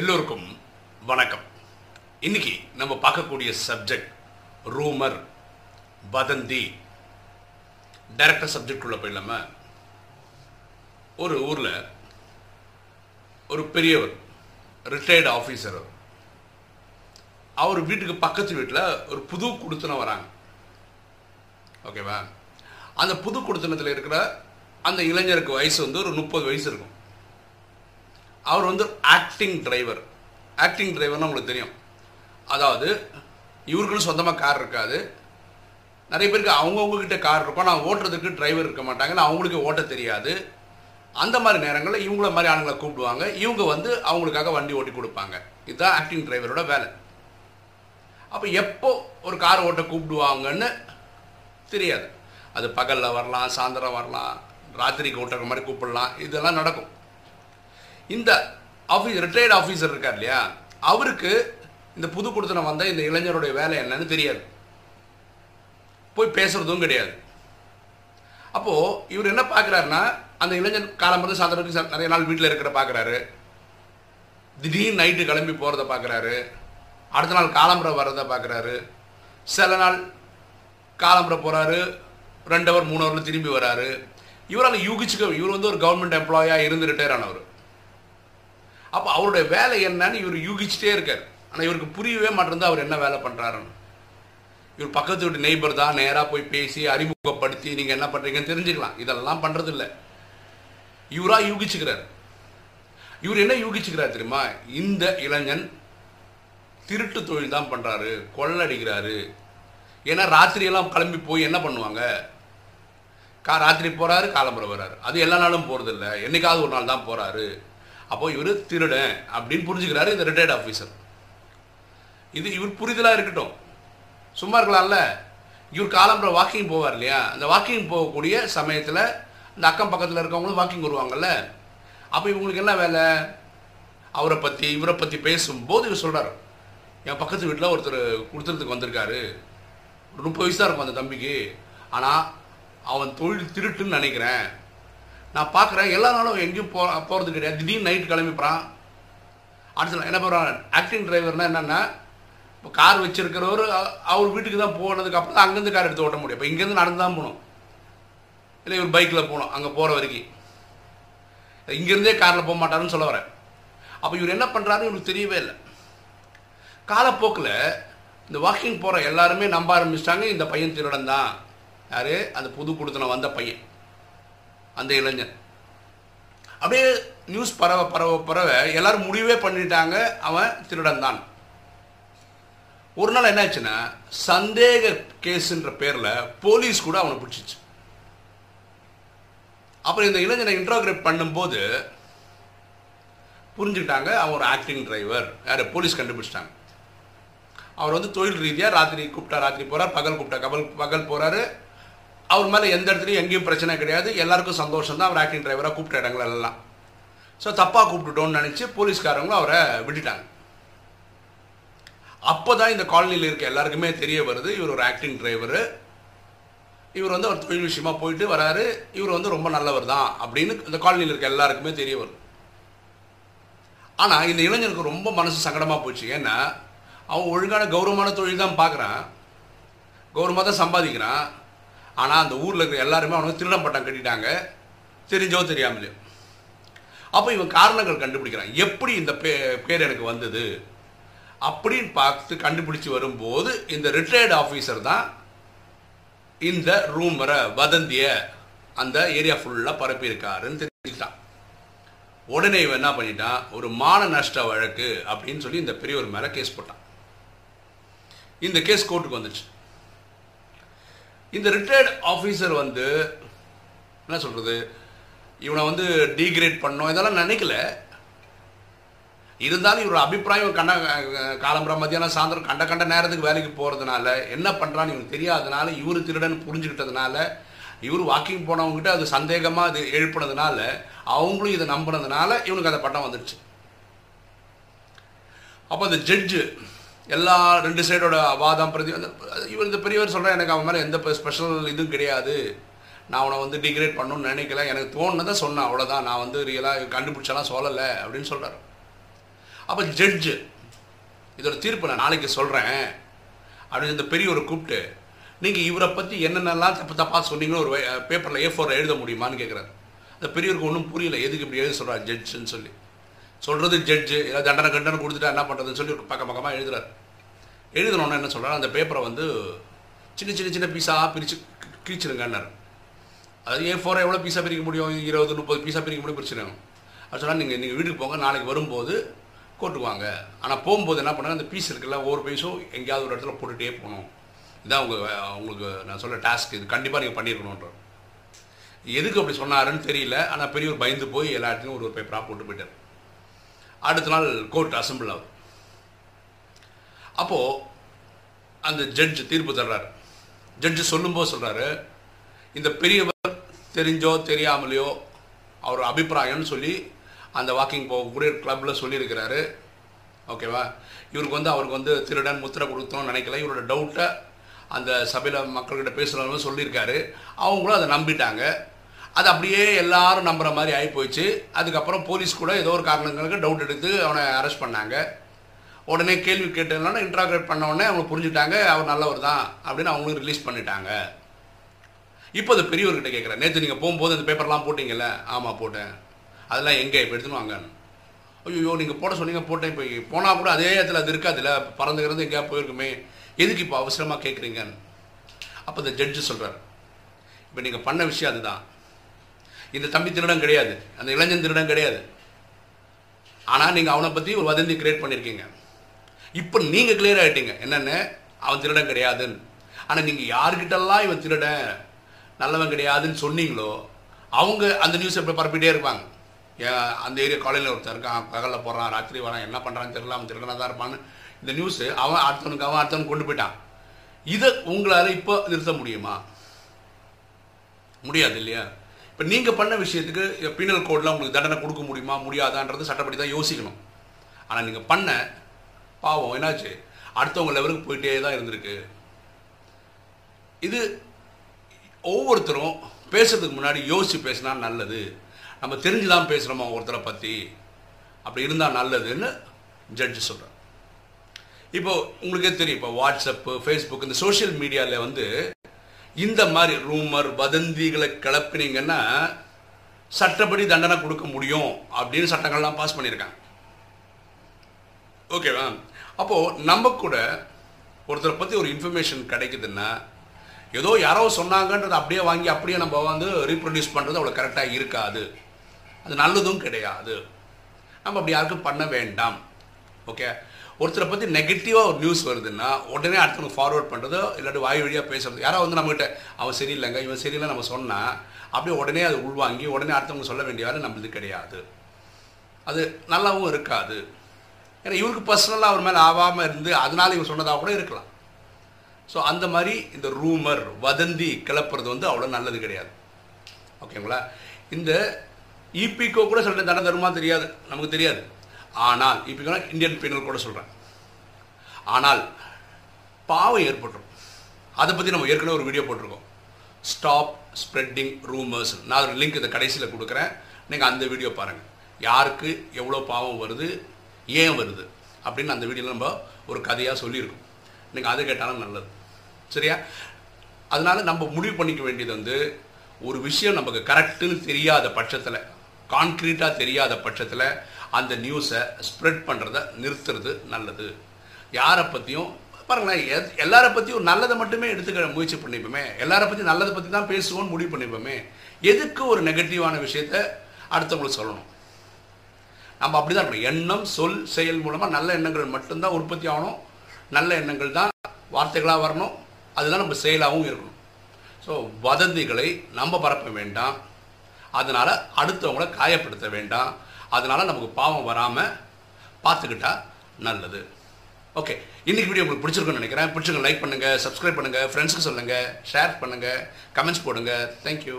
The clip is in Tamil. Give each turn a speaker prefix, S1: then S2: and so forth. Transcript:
S1: எல்லோருக்கும் வணக்கம். இன்னைக்கு நம்ம பார்க்கக்கூடிய சப்ஜெக்ட் ரூமர் வதந்தி. டைரக்டர் சப்ஜெக்ட் உள்ள போயிடலாம ஒரு ஊரில் ஒரு பெரியவர் ரிட்டையர்டு ஆஃபீஸர் அவர் வீட்டுக்கு பக்கத்து வீட்டில் ஒரு புது குடுத்தனம் வராங்க. ஓகேவா அந்த புது குடுத்தனத்தில் இருக்கிற அந்த இளைஞருக்கு வயசு வந்து ஒரு முப்பது வயசு இருக்கும். அவர் வந்து ஆக்டிங் டிரைவர் ஆக்டிங் டிரைவர்னு உங்களுக்கு தெரியும். அதாவது இவருக்குன்னு சொந்தமாக கார் இருக்காது. நிறைய பேருக்கு அவங்கவுங்க கிட்ட கார் இருக்கும். நான் ஓட்டுறதுக்கு டிரைவர் இருக்க மாட்டாங்க. அவங்களுக்கு ஓட்ட தெரியாது. அந்த மாதிரி நேரங்களில் இவங்கள மாதிரி ஆளுங்களை கூப்பிடுவாங்க. இவங்க வந்து அவங்களுக்காக வண்டி ஓட்டி கொடுப்பாங்க. இதுதான் ஆக்டிங் டிரைவரோட வேலை. அப்போ எப்போ ஒரு கார் ஓட்ட கூப்பிடுவாங்கன்னு தெரியாது. அது பகலில் வரலாம் சாயந்தரம் வரலாம் ராத்திரிக்கு ஓட்டுற மாதிரி கூப்பிடலாம். இதெல்லாம் நடக்கும். இந்த ஆஃபீஸ் ரிட்டையர்டு ஆஃபீஸர் இருக்கார் இல்லையா? அவருக்கு இந்த புது கொடுத்தனம் வந்த இந்த இளைஞருடைய வேலை என்னன்னு தெரியாது. போய் பேசுறதும் கிடையாது. அப்போது இவர் என்ன பார்க்குறாருன்னா அந்த இளைஞன் காலம்பரம் சாயந்தரம் நிறைய நாள் வீட்டில் இருக்கிற பார்க்குறாரு. திடீர்னு நைட்டு கிளம்பி போகிறத பார்க்குறாரு. அடுத்த நாள் காலம்புரை வர்றதை பார்க்குறாரு. சில நாள் காலம்புரை போகிறாரு ரெண்டு ஹவர் மூணு ஹவரில் திரும்பி வராரு. இவரால் யூகிச்சுக்க இவர் வந்து ஒரு கவர்மெண்ட் எம்ப்ளாயாக இருந்து ரிட்டையர் ஆனவர். அப்போ அவருடைய வேலை என்னன்னு இவர் யூகிச்சிட்டே இருக்கார். ஆனால் இவருக்கு புரியவே மாட்டேருந்து அவர் என்ன வேலை பண்ணுறாருன்னு இவர் பக்கத்து வீட்டு நெய்பர் தான் நேராக போய் பேசி அறிமுகப்படுத்தி நீங்கள் என்ன பண்ணுறீங்கன்னு தெரிஞ்சுக்கலாம். இதெல்லாம் பண்ணுறதில்ல இவராக யூகிச்சுக்கிறார். இவர் என்ன யூகிச்சுக்கிறார் தெரியுமா? இந்த இளைஞன் திருட்டு தொழில் தான் பண்ணுறாரு கொள்ளடிக்கிறாரு. ஏன்னா ராத்திரியெல்லாம் கிளம்பி போய் என்ன பண்ணுவாங்க? கா ராத்திரி போகிறாரு காலம்பரம் வர்றாரு. அது எல்லா நாளும் போகிறதில்ல என்னைக்காவது ஒரு நாள் தான் போகிறாரு அப்போ இவர் திருடன் அப்படின்னு புரிஞ்சுக்கிறாரு இந்த ரிட்டையர்ட் ஆஃபீஸர் இது இவர் புரிதலாக இருக்கட்டும். சும்மா இருக்கலாம்ல. இவர் காலம்புற வாக்கிங் போவார் இல்லையா? அந்த வாக்கிங் போகக்கூடிய சமயத்தில் இந்த அக்கம் பக்கத்தில் இருக்கவங்களும் வாக்கிங் வருவாங்கல்ல. அப்போ இவங்களுக்கு என்ன வேலை? அவரை பற்றி இவரை பற்றி பேசும்போது இவர் சொல்கிறார் என் பக்கத்து வீட்டில் ஒருத்தர் கொடுத்துறதுக்கு வந்திருக்காரு. ஒரு முப்பது வயசு தான் இருக்கும் அந்த தம்பிக்கு. ஆனால் அவன் தொழில் திருட்டுன்னு நினைக்கிறேன். நான் பார்க்குறேன் எல்லா நாளும் எங்கேயும் போ போகிறது கிடையாது. திடீர்னு நைட் கிளம்பிப்பறான். அடுத்த என்ன பண்ணுறான் ஆக்டிங் டிரைவர்னால் என்னென்னா இப்போ கார் வச்சுருக்கிறவர் அவர் வீட்டுக்கு தான் போனதுக்கு அப்புறம் தான் அங்கேருந்து கார் எடுத்து ஓட்ட முடியும். இப்போ இங்கேருந்து நடந்து தான் போகணும். இல்லை இவர் பைக்கில் போகணும் அங்கே போகிற வரைக்கும். இங்கேருந்தே காரில் போக மாட்டாருன்னு சொல்ல வரேன். அப்போ இவர் என்ன பண்ணுறாருன்னு இவருக்கு தெரியவே இல்லை. காலப்போக்கில் இந்த வாக்கிங் போகிற எல்லாருமே நம்ப ஆரம்பிச்சிட்டாங்க இந்த பையன் திருடன் தான். யார்? அந்த புது கொடுத்தன வந்த பையன். அந்த இளைஞன். அப்படியே நியூஸ் பரவ பரவ பரவ எல்லாரும் முடிவே பண்ணிட்டாங்க. அவன் திருடன் தான் ஒரு நாள் என்னாச்சுன்னா சந்தேக கேஸுன்ற பேரில் போலீஸ் கூட அவனை பிடிச்சிச்சு. அப்புறம் இந்த இளைஞனை இன்ட்ரோகிரேட் பண்ணும்போது புரிஞ்சுக்கிட்டாங்க அவன் ஒரு ஆக்டிங் டிரைவர் யார்? போலீஸ் கண்டுபிடிச்சிட்டாங்க. அவர் வந்து தொழில் ரீதியாக ராத்திரி கூப்பிட்டா ராத்திரி போகிறார் பகல் கூப்பிட்டா கபல் பகல் போகிறாரு அவர் மேலே எந்த இடத்துலையும் எங்கேயும் பிரச்சனை கிடையாது. எல்லாருக்கும் சந்தோஷம் தான் அவர் ஆக்டிங் டிரைவராக கூப்பிட்ட இடங்கள் எல்லாம். ஸோ தப்பாக கூப்பிட்டுட்டோன்னு நினச்சி போலீஸ்காரங்களும் அவரை விட்டுட்டாங்க. அப்போ தான் இந்த காலனியில் இருக்க எல்லாருக்குமே தெரிய வருது இவர் ஒரு ஆக்டிங் டிரைவரு இவர் வந்து அவர் தொழில் விஷயமாக போயிட்டு வராரு. இவர் வந்து ரொம்ப நல்லவர் தான் அப்படின்னு இந்த காலனியில் இருக்க எல்லாருக்குமே தெரிய வருது. ஆனால் இந்த இளைஞனுக்கு ரொம்ப மனசு சங்கடமாக போச்சு. ஏன்னா அவன் ஒழுங்கான கௌரவமான தொழில் தான் பார்க்குறான். கௌரவமாக தான் சம்பாதிக்கிறான். ஆனால் அந்த ஊரில் இருக்கிற எல்லாருமே அவனுக்கு திருடம் பட்டம் கட்டிட்டாங்க. தெரிஞ்சோ தெரியாமலையோ அப்போ இவன் காரணங்கள் கண்டுபிடிக்கிறான். எப்படி இந்த பே பேர் எனக்கு வந்தது? அப்படின்னு பார்த்து கண்டுபிடிச்சு வரும்போது இந்த ரிட்டையர்டு ஆஃபீஸர் தான் இந்த ரூமரை வதந்திய அந்த ஏரியா ஃபுல்லாக பரப்பியிருக்காருன்னு தெரிஞ்சுக்கிட்டான். உடனே இவன் என்ன பண்ணிட்டான்? ஒரு மான நஷ்ட வழக்கு அப்படின்னு சொல்லி இந்த பெரியவர் மேலே கேஸ் போட்டான். இந்த கேஸ் கோர்ட்டுக்கு வந்துச்சு. இந்த ரிட்டையர்டு ஆஃபீஸர் வந்து என்ன சொல்கிறது இவனை வந்து டீக்ரேட் பண்ணோம் இதெல்லாம் நினைக்கல. இருந்தாலும் இவரோட அபிப்பிராயம் கண்ட காலம்புற மத்தியானம் சாயந்தரம் கண்ட கண்ட நேரத்துக்கு வேலைக்கு போகிறதுனால என்ன பண்ணுறான்னு இவனுக்கு தெரியாதனால இவர் திருடன் புரிஞ்சுக்கிட்டதுனால இவர் வாக்கிங் போனவங்ககிட்ட அது சந்தேகமாக அது எழுப்பினதுனால அவங்களும் இதை நம்பினதுனால இவனுக்கு அந்த பட்டம் வந்துடுச்சு அப்போ அந்த ஜட்ஜு எல்லா ரெண்டு சைடோட வாதம் பிரதி இவர் இந்த பெரியவர் சொல்கிறேன் எனக்கு அவன் மேலே எந்த ஸ்பெஷல் இதுவும் கிடையாது. நான் அவனை வந்து டிகிரேட் பண்ணணும்னு நினைக்கல. எனக்கு தோணுனதை சொன்னேன். அவ்வளோதான் நான் வந்து ரியலாக கண்டுபிடிச்சலாம் சொல்லலை அப்படின்னு சொல்கிறார் அப்போ ஜட்ஜு இதோட தீர்ப்பு நான் நாளைக்கு சொல்கிறேன் அப்படின்னு இந்த பெரியவரை கூப்பிட்டு நீங்கள் இவரை பற்றி என்னென்னலாம் தப்பு தப்பாக சொன்னீங்கன்னு ஒரு பேப்பரில் ஏ ஃபோரில் எழுத முடியுமான்னு கேட்குறாரு அந்த பெரியவருக்கு ஒன்றும் புரியல. எதுக்கு இப்படி எழுத சொல்கிறார் ஜட்ஜுன்னு சொல்லி. சொல்கிறது ஜட்ஜு ஏதாவது தண்டனை கண்டனை கொடுத்துட்டா என்ன பண்ணுறதுன்னு சொல்லி பக்கம் பக்கமாக எழுதுறாரு. எழுதணுன்னா என்ன சொல்கிறார் அந்த பேப்பரை வந்து சின்ன சின்ன சின்ன பீஸாக பிரித்து கிழிச்சிருங்கன்னாரு. அது ஏ ஃபோரை எவ்வளோ பீஸாக பிரிக்க முடியும்? இருபது முப்பது பீஸாக பிரிக்க முடியும் பிரச்சனை அது சொன்னால் நீங்கள் நீங்கள் வீட்டுக்கு போங்க நாளைக்கு வரும்போது கோர்ட்டுக்கு வாங்க. ஆனால் போகும்போது என்ன பண்ணுங்கள் அந்த பீஸ் இருக்குல்ல ஒவ்வொரு பீஸும் எங்கேயாவது ஒரு இடத்துல போட்டுகிட்டே போகணும். இதான் உங்கள் உங்களுக்கு நான் சொல்ல டாஸ்க் இது கண்டிப்பாக நீங்கள் பண்ணியிருக்கணுன்ற எதுக்கு அப்படி சொன்னாருன்னு தெரியல. ஆனால் பெரியவர் பயந்து போய் எல்லா இடத்துலையும் ஒரு பேப்பராக போட்டு போயிட்டார். அடுத்த நாள் கோர்ட் அசம்பிள் ஆகுது அப்போது அந்த ஜட்ஜ் தீர்ப்பு தர்றாரு. ஜட்ஜு சொல்லும்போது சொல்கிறாரு இந்த பெரியவர் தெரிஞ்சோ தெரியாமலையோ அவர் அபிப்பிராயம்னு சொல்லி அந்த வாக்கிங் போகக்கூடிய கிளப்பில் சொல்லியிருக்கிறாரு. ஓகேவா இவருக்கு வந்து அவருக்கு வந்து திருடன் முத்திரை கொடுத்தோம்னு நினைக்கல. இவரோட டவுட்டை அந்த சபையில் மக்கள்கிட்ட பேசுகிறவங்க சொல்லியிருக்காரு. அவங்களும் அதை நம்பிட்டாங்க. அது அப்படியே எல்லாரும் நம்புகிற மாதிரி ஆகி போயிடுச்சு அதுக்கப்புறம் போலீஸ் கூட ஏதோ ஒரு காரணங்களுக்கு டவுட் எடுத்து அவனை அரெஸ்ட் பண்ணாங்க. உடனே கேள்வி கேட்டதுனால இன்ட்ராக்ரேட் பண்ண உடனே அவங்க புரிஞ்சுட்டாங்க அவர் நல்லவர் தான் அப்படின்னு அவங்களும் ரிலீஸ் பண்ணிட்டாங்க. இப்போ அது பெரியவர்கிட்ட கேட்குறேன் நேற்று நீங்கள் போகும்போது அந்த பேப்பர்லாம் போட்டிங்கல்ல? ஆமாம் போட்டேன். அதெல்லாம் எங்கே? இப்போ எடுத்துன்னு வாங்க ஐயோ நீங்கள் போட சொன்னீங்க போட்டேன். இப்போ போனால் கூட அதே இடத்துல அது இருக்காதுல்ல? பறந்துக்கிறது எங்கேயா போயிருக்குமே. எதுக்கு இப்போ அவசரமாக கேட்குறீங்கன்னு அப்போ இந்த ஜட்ஜு சொல்கிறார் இப்போ நீங்கள் பண்ண விஷயம் அதுதான். இந்த தம்பி திருடம் கிடையாது. அந்த இளைஞன் திருடம் கிடையாது. ஆனால் நீங்கள் அவனை பற்றி ஒரு வதந்தி கிரியேட் பண்ணியிருக்கீங்க இப்போ நீங்கள் கிளியர் ஆகிட்டீங்க என்னென்ன? அவன் திருடன் கிடையாதுன்னு. ஆனால் நீங்கள் யார்கிட்டலாம் இவன் திருடன் நல்லவன் கிடையாதுன்னு சொன்னீங்களோ அவங்க அந்த நியூஸ் எப்படி பரப்பிட்டே இருப்பாங்க. ஏன் அந்த ஏரியா காலையில் ஒருத்தர் இருக்கான் பகலில் போகிறான் ராத்திரி வரான் என்ன பண்ணுறான்னு தெரியல அவன் திருடனாக தான் இருப்பான்னு. இந்த நியூஸு அவன் அடுத்தவனுக்கு அவன் அடுத்தவன் கொண்டு போயிட்டான். இதை உங்களால் இப்போ நிறுத்த முடியுமா? முடியாது இல்லையா? இப்போ நீங்கள் பண்ண விஷயத்துக்கு பீனல் கோடில் உங்களுக்கு தண்டனை கொடுக்க முடியுமா முடியாதான்றது சட்டப்படி தான் யோசிக்கணும். ஆனால் நீங்கள் பண்ண பாவம் என்னாச்சு? அடுத்தவங்க லெவலுக்கு போயிட்டே தான் இருந்திருக்கு. இது ஒவ்வொருத்தரும் பேசுறதுக்கு முன்னாடி யோசித்து பேசினா நல்லது. நம்ம தெரிஞ்சு தான் பேசுகிறோமா ஒருத்தரை பற்றி அப்படி இருந்தால் நல்லதுன்னு ஜட்ஜு சொல்கிறேன் இப்போ உங்களுக்கே தெரியும் இப்போ வாட்ஸ்அப்பு ஃபேஸ்புக் இந்த சோஷியல் மீடியாவில் வந்து இந்த மாதிரி ரூமர் வதந்திகளை கிளப்பினீங்கன்னா சட்டப்படி தண்டனை கொடுக்க முடியும் அப்படின்னு சட்டங்கள்லாம் பாஸ் பண்ணியிருக்காங்க. ஓகேவா அப்போது நம்ம கூட ஒருத்தரை பற்றி ஒரு இன்ஃபர்மேஷன் கிடைக்குதுன்னா ஏதோ யாரோ சொன்னாங்கன்றதை அப்படியே வாங்கி அப்படியே நம்ம வந்து ரீப்ரொடியூஸ் பண்ணுறது அவ்வளோ கரெக்டாக இருக்காது. அது நல்லதும் கிடையாது. நம்ம அப்படி யாருக்கும் பண்ண வேண்டாம். ஓகே ஒருத்தரை பற்றி நெகட்டிவாக ஒரு நியூஸ் வருதுன்னா உடனே அடுத்தவங்க ஃபார்வர்ட் பண்ணுறதோ இல்லாட்டி வாய் வழியாக பேசுறது யாராவது வந்து நம்மகிட்ட அவன் சரியில்லைங்க இவன் சரியில்லை நம்ம சொன்னால் அப்படியே உடனே அதை உள்வாங்கி உடனே அடுத்தவங்க சொல்ல வேண்டிய வேலை நம்மளுது கிடையாது. அது நல்லாவும் இருக்காது. ஏன்னா இவருக்கு பர்சனலாக அவர் மேலே ஆகாமல் இருந்து அதனால இவன் சொன்னதாக கூட இருக்கலாம். ஸோ அந்த மாதிரி இந்த ரூமர் வதந்தி கிளப்புறது வந்து அவ்வளோ நல்லது கிடையாது. ஓகேங்களா இந்த இபிகோ கூட சொல்லிட்டு தன தருமா தெரியாது நமக்கு தெரியாது. ஆனால் இப்போ இந்தியன் பீனல் கூட சொல்கிறேன் ஆனால் பாவம் ஏற்பட்டுரும். அதை பற்றி நம்ம ஏற்கனவே ஒரு வீடியோ போட்டிருக்கோம். ஸ்டாப் ஸ்ப்ரெட்டிங் ரூமர்ஸ் நான் ஒரு லிங்க் இந்த கடைசியில் கொடுக்குறேன். நீங்கள் அந்த வீடியோ பாருங்கள் யாருக்கு எவ்வளோ பாவம் வருது ஏன் வருது அப்படின்னு அந்த வீடியோவில் நம்ம ஒரு கதையாக சொல்லியிருக்கோம். நீங்கள் அதை கேட்டாலும் நல்லது. சரியா? அதனால் நம்ம முடிவு பண்ணிக்க வேண்டியது வந்து ஒரு விஷயம் நமக்கு கரெக்டுன்னு தெரியாத பட்சத்தில் கான்க்ரீட்டாக தெரியாத பட்சத்தில் அந்த நியூஸை ஸ்ப்ரெட் பண்ணுறத நிறுத்துறது நல்லது. யாரை பற்றியும் பாருங்களேன் எத்- எல்லாரை பற்றியும் நல்லதை மட்டுமே எடுத்துக்க முயற்சி பண்ணிப்போமே. எல்லாரை பற்றி நல்லதை பற்றி தான் பேசுவோம்னு முடிவு பண்ணிப்போமே. எதுக்கு ஒரு நெகட்டிவான விஷயத்த அடுத்தவங்களுக்கு சொல்லணும்? நம்ம அப்படி தான் இருக்கணும். எண்ணம் சொல் செயல் மூலமாக நல்ல எண்ணங்கள் மட்டும்தான் உற்பத்தி ஆகணும். நல்ல எண்ணங்கள் தான் வார்த்தைகளாக வரணும். அதுதான் நம்ம செயலாகவும் இருக்கணும். ஸோ வதந்திகளை நம்ம பரப்ப வேண்டாம். அதனால் அடுத்தவங்கள காயப்படுத்த வேண்டாம். அதனால் நமக்கு பாவம் வராமல் பார்த்துக்கிட்டா நல்லது. ஓகே இன்றைக்கி வீடியோ உங்களுக்கு பிடிச்சிருக்குன்னு நினைக்கிறேன். பிடிச்சிருக்க லைக் பண்ணுங்கள் சப்ஸ்கிரைப் பண்ணுங்கள் ஃப்ரெண்ட்ஸுக்கு சொல்லுங்கள் ஷேர் பண்ணுங்கள் கமெண்ட்ஸ் போடுங்க. தேங்க்யூ